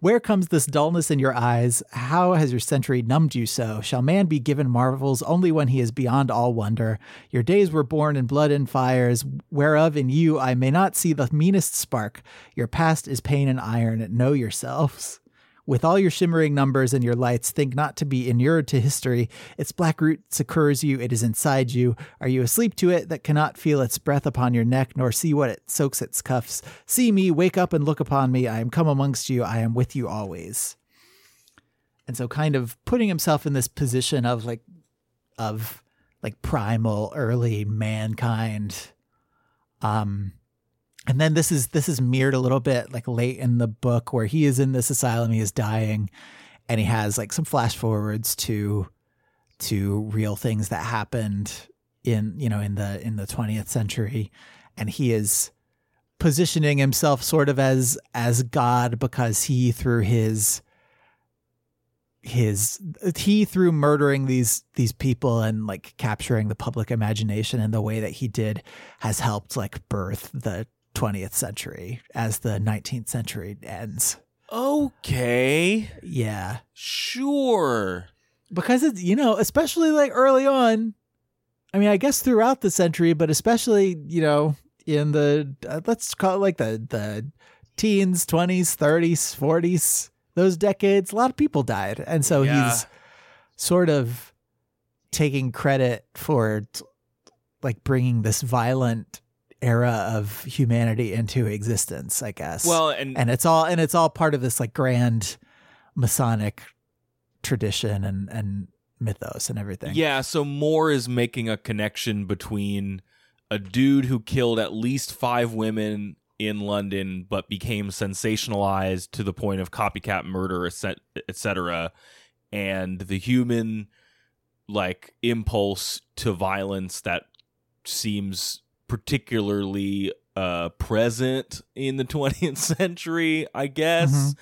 Where comes this dullness in your eyes? How has your century numbed you so? Shall man be given marvels only when he is beyond all wonder? Your days were born in blood and fires, whereof in you I may not see the meanest spark. Your past is pain and iron. Know yourselves. With all your shimmering numbers and your lights, think not to be inured to history. Its black root succors you, it is inside you. Are you asleep to it that cannot feel its breath upon your neck, nor see what it soaks its cuffs? See me, wake up and look upon me. I am come amongst you, I am with you always. And so kind of putting himself in this position of like of like primal early mankind. Um and then this is this is mirrored a little bit like late in the book where he is in this asylum he is dying and he has like some flash forwards to to real things that happened in you know in the in the 20th century. And he is positioning himself sort of as as god because he through his his he through murdering these these people and like capturing the public imagination in the way that he did has helped like birth the 20th century as the 19th century ends. Okay. Yeah. Sure. Because it's, you know, especially like early on, I mean, I guess throughout the century, but especially, you know, in the, uh, let's call it like the, the teens, 20s, 30s, 40s, those decades, a lot of people died. And so Yeah. he's sort of taking credit for like bringing this violent era of humanity into existence, I guess. Well, and, and it's all and it's all part of this like grand Masonic tradition and and mythos and everything. yeah, so Moore is making a connection between a dude who killed at least five women in London, but became sensationalized to the point of copycat murder, etc etc., and the human like impulse to violence that seems particularly uh present in the 20th century i guess.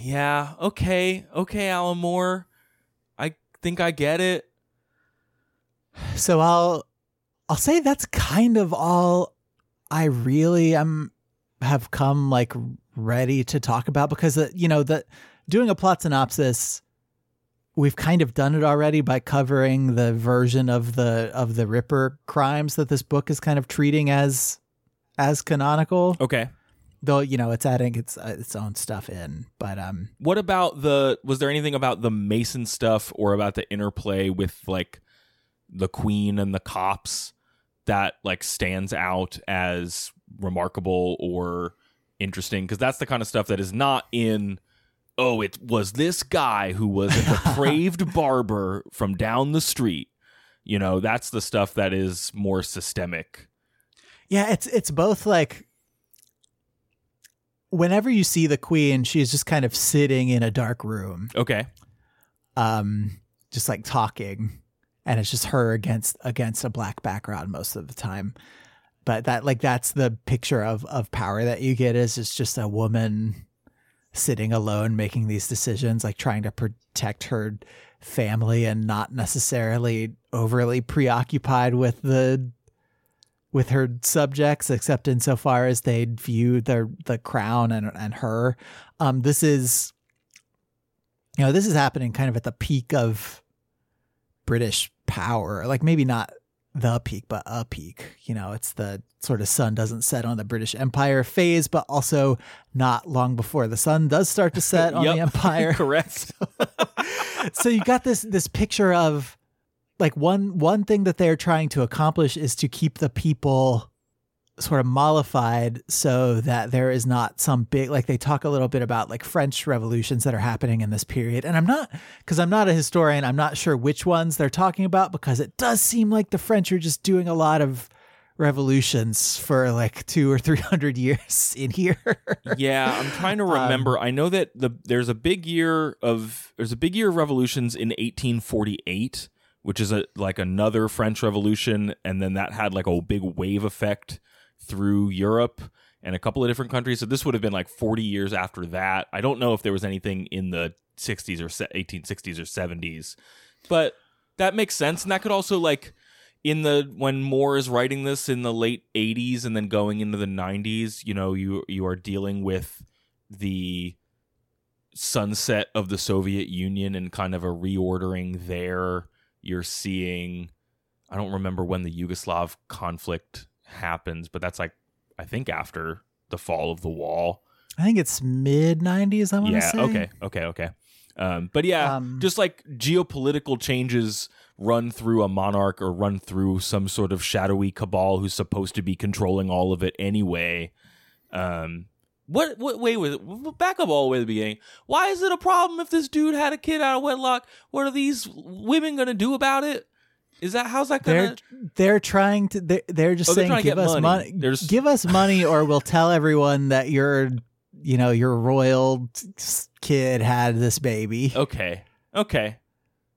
Yeah okay okay alan moore. I think i get it. So I'll I'll say that's kind of all I really am have come like ready to talk about because uh, you know that doing a plot synopsis we've kind of done it already by covering the version of the of the Ripper crimes that this book is kind of treating as as canonical. Okay. Though you know it's adding its uh, its own stuff in but um what about the was there anything about the mason stuff or about the interplay with like the queen and the cops that like stands out as remarkable or interesting? Because that's the kind of stuff that is not in oh it was this guy who was a depraved barber from down the street. You know that's the stuff that is more systemic. Yeah, it's it's both like whenever you see the queen, she's just kind of sitting in a dark room, okay. Um, just like talking, and it's just her against against a black background most of the time. But that like that's the picture of of power that you get is it's just a woman sitting alone making these decisions, like trying to protect her family and not necessarily overly preoccupied with the with her subjects, except insofar as they view the the crown and and her. Um, this is, you know, this is happening kind of at the peak of British power. Like maybe not the peak, but a peak. You know, it's the sort of sun doesn't set on the British Empire phase, but also not long before the sun does start to set on Yep. the empire correct so you got this this picture of like one one thing that they're trying to accomplish is to keep the people sort of mollified so that there is not some big like they talk a little bit about like french revolutions that are happening in this period and i'm not because i'm not a historian i'm not sure which ones they're talking about because it does seem like the french are just doing a lot of revolutions for like two or three hundred years in here. yeah, I'm trying to Um, remember. I know that the there's a big year of there's a big year of revolutions in 1848, which is a like another French Revolution, and then that had like a big wave effect through Europe and a couple of different countries. So this would have been like 40 years after that. I don't know if there was anything in the 60s or 1860s or 70s, but that makes sense, and that could also like in the when Moore is writing this in the late 80s and then going into the 90s, you know, you you are dealing with the sunset of the Soviet Union and kind of a reordering there. You're seeing I don't remember when the Yugoslav conflict happens, but that's like I think after the fall of the wall. I think it's mid '90s. I want to Yeah, say. okay. Okay, okay. Um, but yeah, Um, just like geopolitical changes run through a monarch or run through some sort of shadowy cabal who's supposed to be controlling all of it anyway. Um, what what way was it? Back up all the way to the beginning. Why is it a problem if this dude had a kid out of wedlock? What are these women gonna do about it? Is that how's that gonna? they're they're trying to they're, they're just Oh, they're saying give us money. money, just- give us money or we'll tell everyone that your you know your royal kid had this baby. Okay, okay.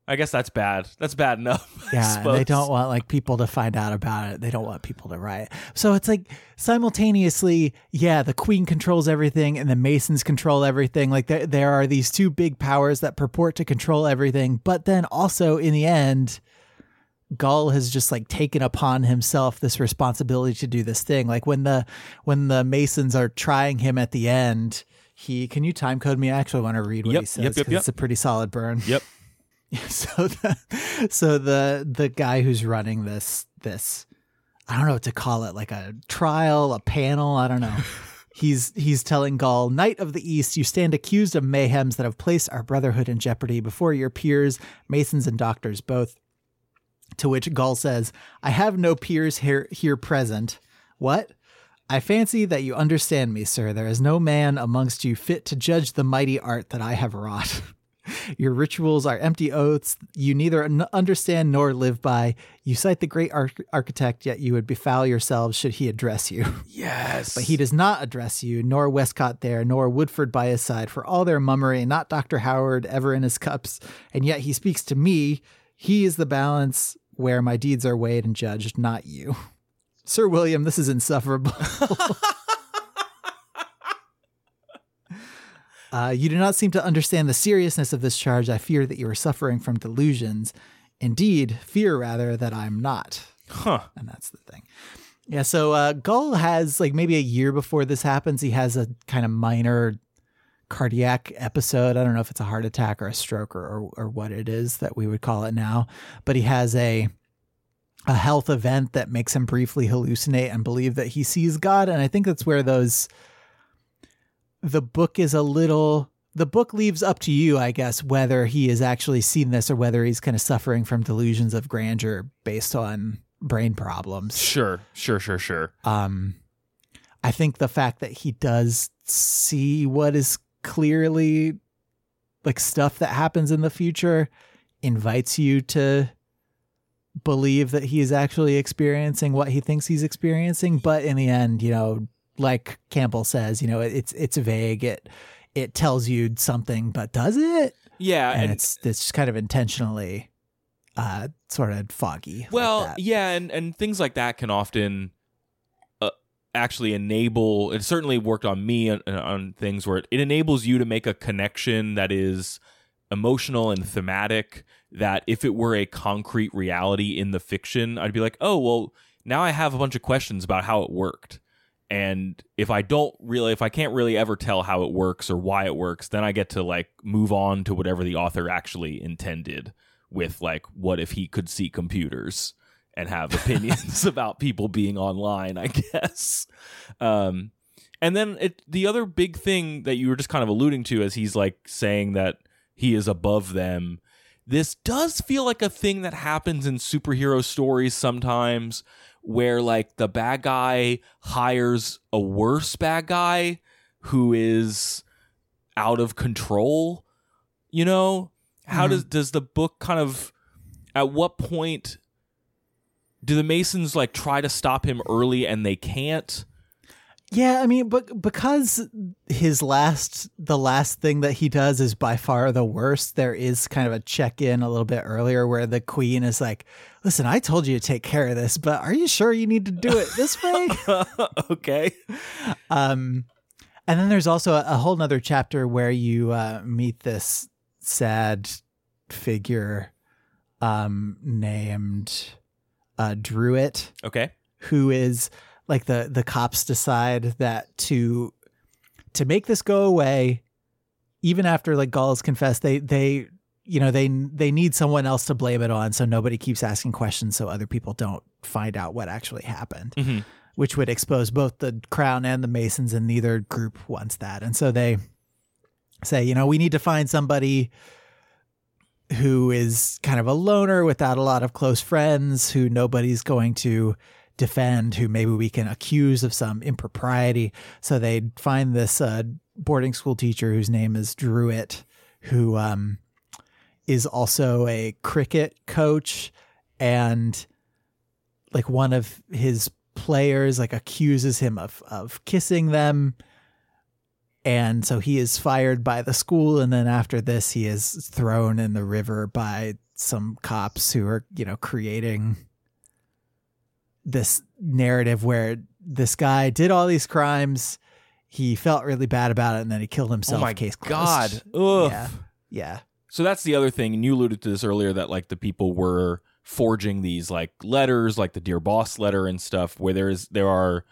I guess that's bad. That's bad enough. Yeah, they don't want like people to find out about it. They don't want people to riot. So it's like simultaneously, yeah, the queen controls everything and the masons control everything. Like there there are these two big powers that purport to control everything, but then also in the end Gull has just like taken upon himself this responsibility to do this thing. Like when the when the masons are trying him at the end, he can you time code me? I actually want to read what Yep, he says yep, yep, yep. it's a pretty solid burn. Yep. so the so the the guy who's running this this I don't know what to call it, like a trial, a panel, I don't know. he's he's telling Gull, Knight of the East, you stand accused of mayhems that have placed our brotherhood in jeopardy before your peers, masons and doctors both. To which Gull says, I have no peers here here present. What? I fancy that you understand me, sir. There is no man amongst you fit to judge the mighty art that I have wrought. Your rituals are empty oaths you neither understand nor live by. You cite the great arch- architect, yet you would befoul yourselves should he address you. Yes. But he does not address you, nor Westcott there, nor Woodford by his side, for all their mummery, not Dr. Howard ever in his cups. And yet he speaks to me. He is the balance where my deeds are weighed and judged, not you. Sir William, this is insufferable. Uh, you do not seem to understand the seriousness of this charge. I fear that you are suffering from delusions. Indeed, fear rather that I'm not. Huh. And that's the thing. Yeah, so uh, Gull has, like, maybe a year before this happens, he has a kind of minor cardiac episode. I don't know if it's a heart attack or a stroke or, or, or what it is that we would call it now, but he has a a health event that makes him briefly hallucinate and believe that he sees God. And I think that's where those the book is a little the book leaves up to you, I guess, whether he has actually seen this or whether he's kind of suffering from delusions of grandeur based on brain problems. Sure, sure, sure, sure. Um, I think the fact that he does see what is clearly like stuff that happens in the future invites you to believe that he is actually experiencing what he thinks he's experiencing. But in the end, you know, like Campbell says, you know, it's it's vague. It it tells you something, but does it? Yeah, And, and, it's it's just kind of intentionally uh sort of foggy. well, that. yeah, and and things like that can often actually enable. It certainly worked on me on, on things where it, it enables you to make a connection that is emotional and thematic. That if it were a concrete reality in the fiction, I'd be like, oh well, now I have a bunch of questions about how it worked. And if I don't really, if I can't really ever tell how it works or why it works, then I get to like move on to whatever the author actually intended with like, what if he could see computers and have opinions about people being online, I guess. Um, and then it, the other big thing that you were just kind of alluding to as he's like saying that he is above them. This does feel like a thing that happens in superhero stories sometimes where like the bad guy hires a worse bad guy who is out of control you know how Mhm. does does the book kind of at what point do the Masons like try to stop him early and they can't? Yeah, I mean, but because his last, the last thing that he does is by far the worst. There is kind of a check in a little bit earlier where the queen is like, "Listen, I told you to take care of this, but are you sure you need to do it this way?" okay. um, and then there's also a, a whole nother chapter where you uh, meet this sad figure um, named uh, Druitt Okay. who is like the the cops decide that to to make this go away even after like Gull has confessed they they you know they they need someone else to blame it on so nobody keeps asking questions so other people don't find out what actually happened hmm which would expose both the crown and the masons and neither group wants that and so they say you know we need to find somebody who is kind of a loner without a lot of close friends who nobody's going to defend who maybe we can accuse of some impropriety. So they find this uh, boarding school teacher whose name is druitt who um, is also a cricket coach and like one of his players like accuses him of of kissing them and so he is fired by the school and then after this he is thrown in the river by some cops who are you know creating this narrative where this guy did all these crimes he felt really bad about it and then he killed himself oh my case closed. god. Ugh. yeah yeah So that's the other thing, and you alluded to this earlier that like the people were forging these like letters, like the dear boss letter and stuff, where there is there are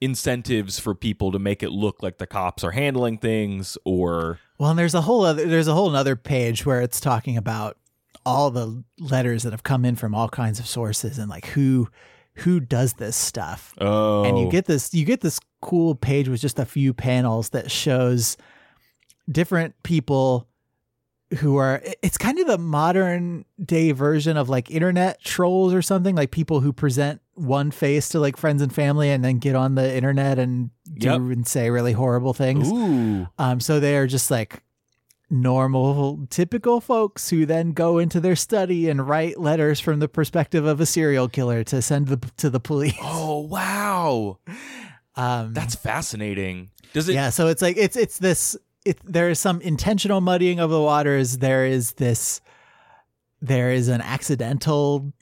incentives for people to make it look like the cops are handling things or Well, and there's a whole other there's a whole other page where it's talking about all the letters that have come in from all kinds of sources and like who who does this stuff. oh And you oh. get this you get this cool page with just a few panels that shows different people who are it's kind of the modern day version of like internet trolls or something like people who present one face to like friends and family and then get on the internet and do Yep. and say really horrible things Ooh. um, so they are just like normal, typical folks who then go into their study and write letters from the perspective of a serial killer to send the, to the police. Oh wow. Um, That's fascinating. Does it yeah. So it's like it's it's this. It, there is some intentional muddying of the waters. There is this. There is an accidental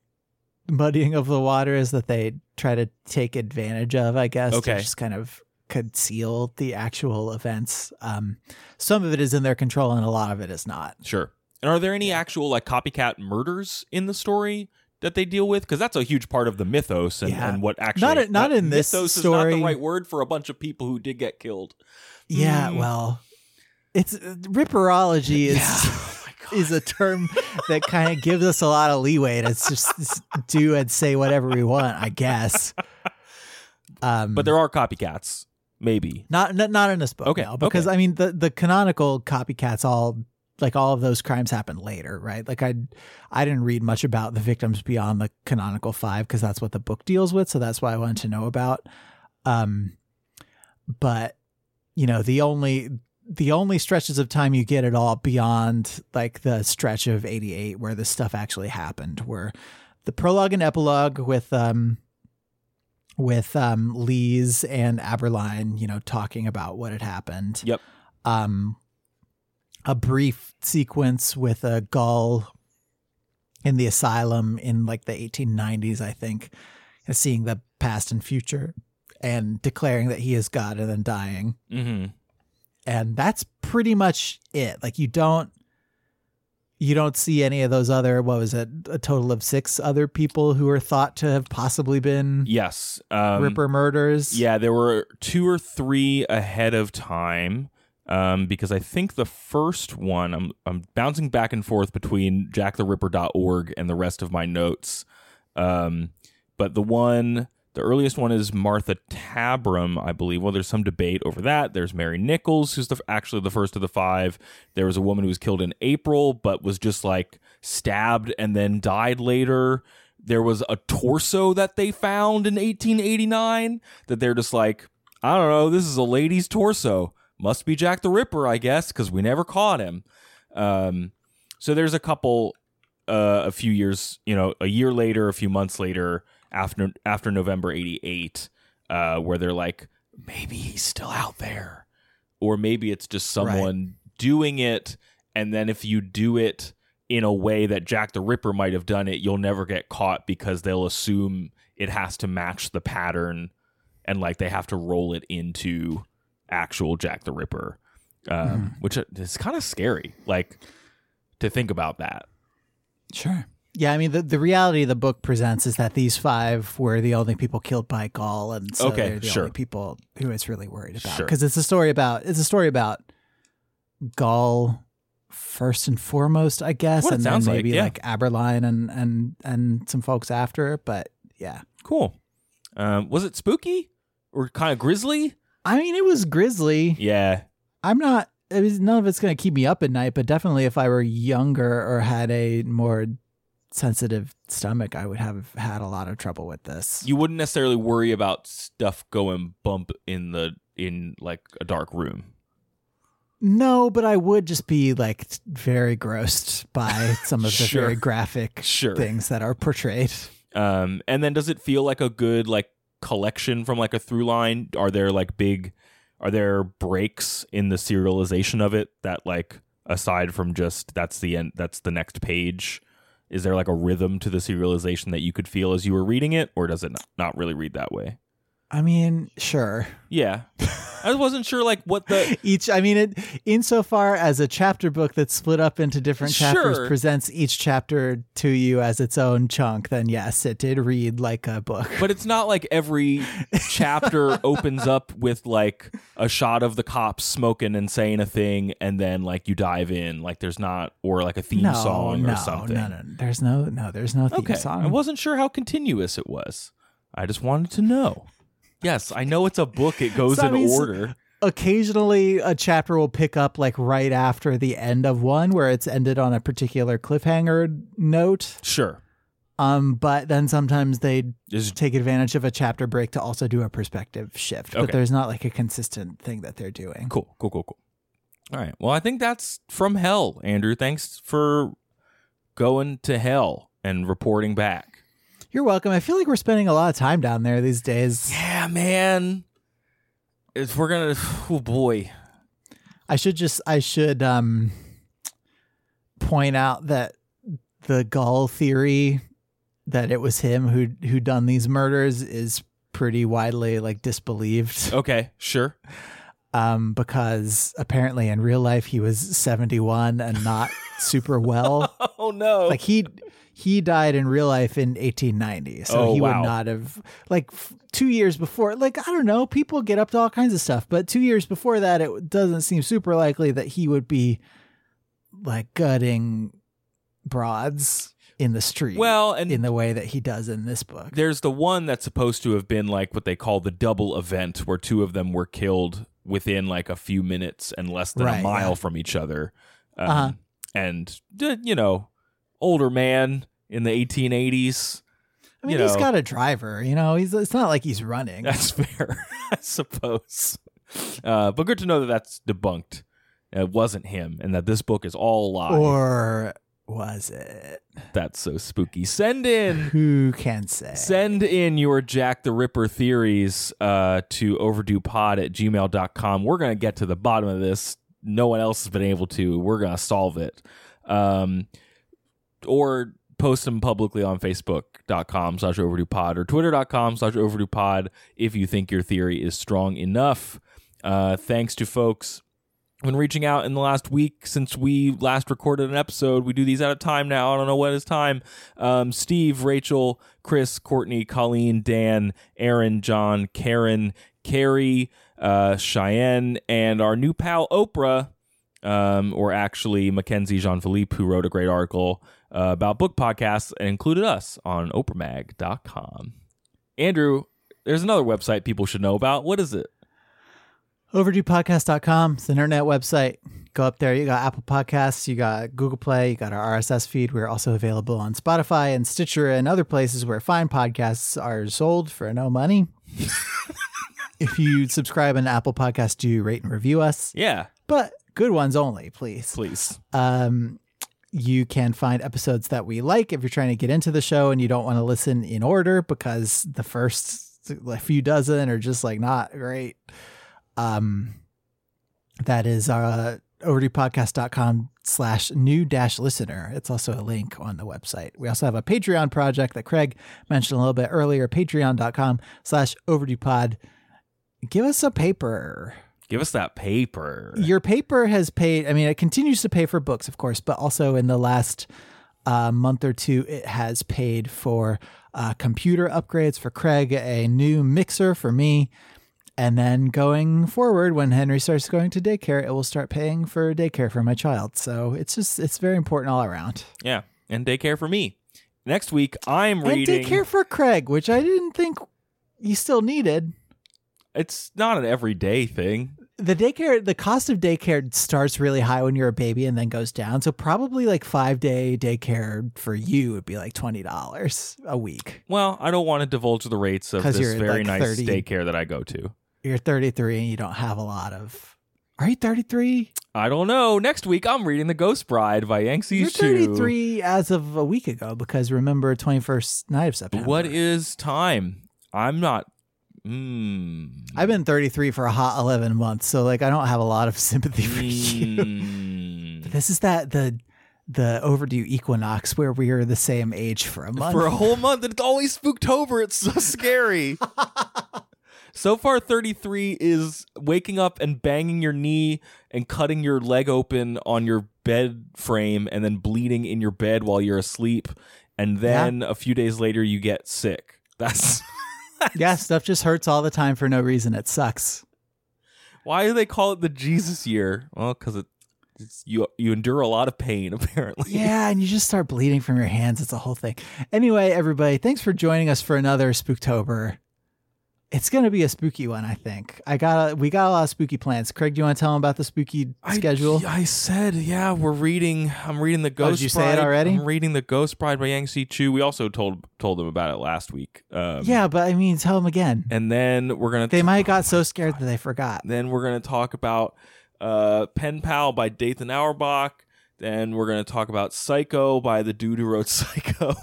muddying of the waters that they try to take advantage of. I guess Okay. to just kind of conceal the actual events. Um, some of it is in their control, and a lot of it is not. Sure. And are there any actual like copycat murders in the story that they deal with? Because that's a huge part of the mythos and, Yeah. and what actually Not- not in this mythos is not story. the right word for a bunch of people who did get killed. Yeah, Mm. well, it's ripperology is my god. Is a term that kind of gives us a lot of leeway to just do and say whatever we want, I guess. Um, but there are copycats, maybe. not not, not in this book, Okay, no, because okay. I mean the the canonical copycats all like all of those crimes happen later, right? Like I I didn't read much about the victims beyond the canonical five because that's what the book deals with, so that's why I wanted to know about. Um, but you know the only the only stretches of time you get at all beyond like the stretch of 88 where this stuff actually happened were the prologue and epilogue with um with um Lees and Abberline, you know, talking about what had happened. Yep. Um a brief sequence with a gull in the asylum in like the 1890s, I think, seeing the past and future and declaring that he is God and then dying Mm-hmm. And that's pretty much it like you don't you don't see any of those other what was it a total of six other people who are thought to have possibly been Yes. Um, ripper murders Yeah, there were two or three ahead of time. Um, because I think the first one, I'm I'm bouncing back and forth between jacktheripper.org and the rest of my notes. Um, but the one, the earliest one is Martha Tabram, I believe. Well, there's some debate over that. There's Mary Nichols, who's the, actually the first of the five. There was a woman who was killed in April, but was just like stabbed and then died later. There was a torso that they found in 1889 that they're just like, I don't know, this is a lady's torso. Must be Jack the Ripper, I guess, because we never caught him. Um, so there's a couple, uh, a few years, you know, a year later, a few months later, after after November '88, uh, where they're like, maybe he's still out there, or maybe it's just someone doing it, and then if you do it in a way that Jack the Ripper might have done it, you'll never get caught because they'll assume it has to match the pattern, and like they have to roll it into actual Jack the Ripper, um, which is kind of scary. Like to think about that. Sure. Yeah, I mean the, the reality the book presents is that these five were the only people killed by Gull, and so Okay, they're the sure. only people who it's really worried about. Sure. Because it's a story about it's a story about Gull first and foremost, I guess, What and then sounds like, maybe yeah. like Abberline and and and some folks after. But yeah, Cool. Um, was it spooky or kind of grisly? I mean it was grisly. Yeah. I'm not. It was, none of it's going to keep me up at night, but definitely if I were younger or had a more sensitive stomach, I would have had a lot of trouble with this. You wouldn't necessarily worry about stuff going bump in the in like a dark room. No, but I would just be like very grossed by some of the Sure. very graphic Sure. things that are portrayed. Um, and then does it feel like a good like collection from like a through line? Are there like big are there breaks in the serialization of it that like aside from just that's the end that's the next page? Is there like a rhythm to the serialization that you could feel as you were reading it, or does it not, not really read that way? I mean, sure. Yeah. I wasn't sure like what the Each, I mean, it insofar as a chapter book that's split up into different chapters Sure. presents each chapter to you as its own chunk, then yes, it did read like a book. But it's not like every chapter opens up with like a shot of the cops smoking and saying a thing, and then like you dive in. Like there's not, or like a theme no, song no, or something. no, no. There's no, no. There's no theme Okay, song. I wasn't sure how continuous it was. I just wanted to know. Yes, I know it's a book. It goes So, I in mean, order. occasionally a chapter will pick up like right after the end of one where it's ended on a particular cliffhanger note Sure. um but then sometimes they Is take advantage of a chapter break to also do a perspective shift but there's not like a consistent thing that they're doing cool, cool, cool, cool. All right. Well, I think that's from hell, Andrew. Thanks for going to hell and reporting back. You're welcome i feel like we're spending a lot of time down there these days Yeah, man. If we're gonna, oh boy, i should just i should um point out that the Gull theory that it was him who who done these murders is pretty widely like disbelieved okay, sure. um, because apparently in real life he was 71 and not super well. Oh no, like he he died in real life in 1890, so Oh, he wow. would not have like f- two years before. Like I don't know, people get up to all kinds of stuff, but two years before that, it doesn't seem super likely that he would be like gutting broads in the street. well, and in the way that he does in this book. there's the one that's supposed to have been like what they call the double event, where two of them were killed within like a few minutes and less than a mile yeah. from each other. Um, Uh-huh. And you know, older man in the 1880s. I mean, you he's know. got a driver. You know, he's it's not like he's running. That's fair, I suppose. Uh, but good to know that that's debunked. It wasn't him, and that this book is all a lie. Or was it? That's so spooky. Send in Who can say? Send in your Jack the Ripper theories uh, to overduepod at gmail.com. We're going to get to the bottom of this. No one else has been able to. We're going to solve it. Um, or post them publicly on facebook.com slash overduepod or twitter.com slash overduepod if you think your theory is strong enough. Uh, thanks to folks when reaching out in the last week since we last recorded an episode. We do these out of time now. I don't know what is time. Um, Steve, Rachel, Chris, Courtney, Colleen, Dan, Aaron, John, Karen, Carrie, uh, Cheyenne, and our new pal Oprah, um, or actually McKenzie Jean Philippe, who wrote a great article uh, about book podcasts and included us on oprahmag.com. Andrew, there's another website people should know about. What is it? OverduePodcast.com. It's an internet website. Go up there. You got Apple Podcasts, you got Google Play, you got our RSS feed. We're also available on Spotify and Stitcher and other places where fine podcasts are sold for no money. if you subscribe on Apple Podcasts, do rate and review us, Yeah, but good ones only, please. please. Um, you can find episodes that we like if you're trying to get into the show and you don't want to listen in order because the first few dozen are just like not great. Um, that is uh, overduepodcast.com slash new dash listener. It's also a link on the website. We also have a Patreon project that Craig mentioned a little bit earlier, patreon.com slash overduepod. Give us a paper. Give us that paper. Your paper has paid, I mean, it continues to pay for books, of course, but also in the last uh, month or two, it has paid for uh, computer upgrades for Craig, a new mixer for me. And then going forward, when Henry starts going to daycare, it will start paying for daycare for my child. So it's just, it's very important all around. yeah, and daycare for me. Next week, I'm And reading. daycare for Craig, which I didn't think you still needed. It's not an everyday thing. the daycare the cost of daycare starts really high when you're a baby and then goes down so probably like five day daycare for you would be like $20 a week Well, I don't want to divulge the rates of this very like, nice 30. daycare that I go to. you're 33 and you don't have a lot of are you 33 I don't know. Next week, I'm reading The Ghost Bride by Yangsze you're Choo. 33 as of a week ago because remember 21st night of september What is time? I'm not. Mm, i've been 33 for a hot 11 months so like i don't have a lot of sympathy for you mm, this is that the the overdue equinox where we are the same age for a month for a whole month, and it's always Spooktober. It's so scary. so far, 33 is waking up and banging your knee and cutting your leg open on your bed frame and then bleeding in your bed while you're asleep. And then a few days later, you get sick. That's yeah, stuff just hurts all the time for no reason. It sucks. why do they call it the Jesus year? Well, because it, it's, you you endure a lot of pain apparently. Yeah, and you just start bleeding from your hands. It's a whole thing. Anyway, everybody, thanks for joining us for another Spooktober. It's gonna be a spooky one, I think. I got a, we got a lot of spooky plans. Craig, do you want to tell them about the spooky I- schedule? I, said, yeah, we're reading. I'm reading the Ghost. Oh, did you say it Bride. already? I'm reading the Ghost Bride by Yangsze Choo. We also told told them about it last week. Um, yeah, but I mean, tell them again. and then we're gonna They might have got so scared that they forgot. then we're gonna talk about uh, Pen Pal by Dathan Auerbach. Then we're gonna talk about Psycho by the dude who wrote Psycho.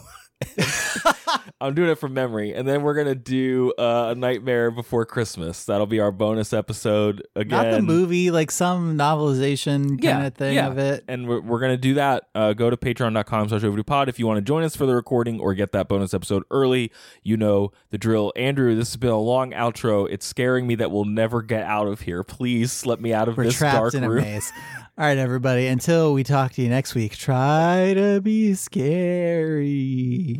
I'm doing it from memory, and then we're gonna do uh, a Nightmare Before Christmas. That'll be our bonus episode again. Not the movie, like some novelization kind of thing yeah. of it. And we're, we're going to do that. Uh, go to patreon.com slash pod if you want to join us for the recording or get that bonus episode early. You know the drill. Andrew, this has been a long outro. It's scaring me that we'll never get out of here. Please let me out of We're this dark room. maze. All right, everybody. Until we talk to you next week, try to be scary.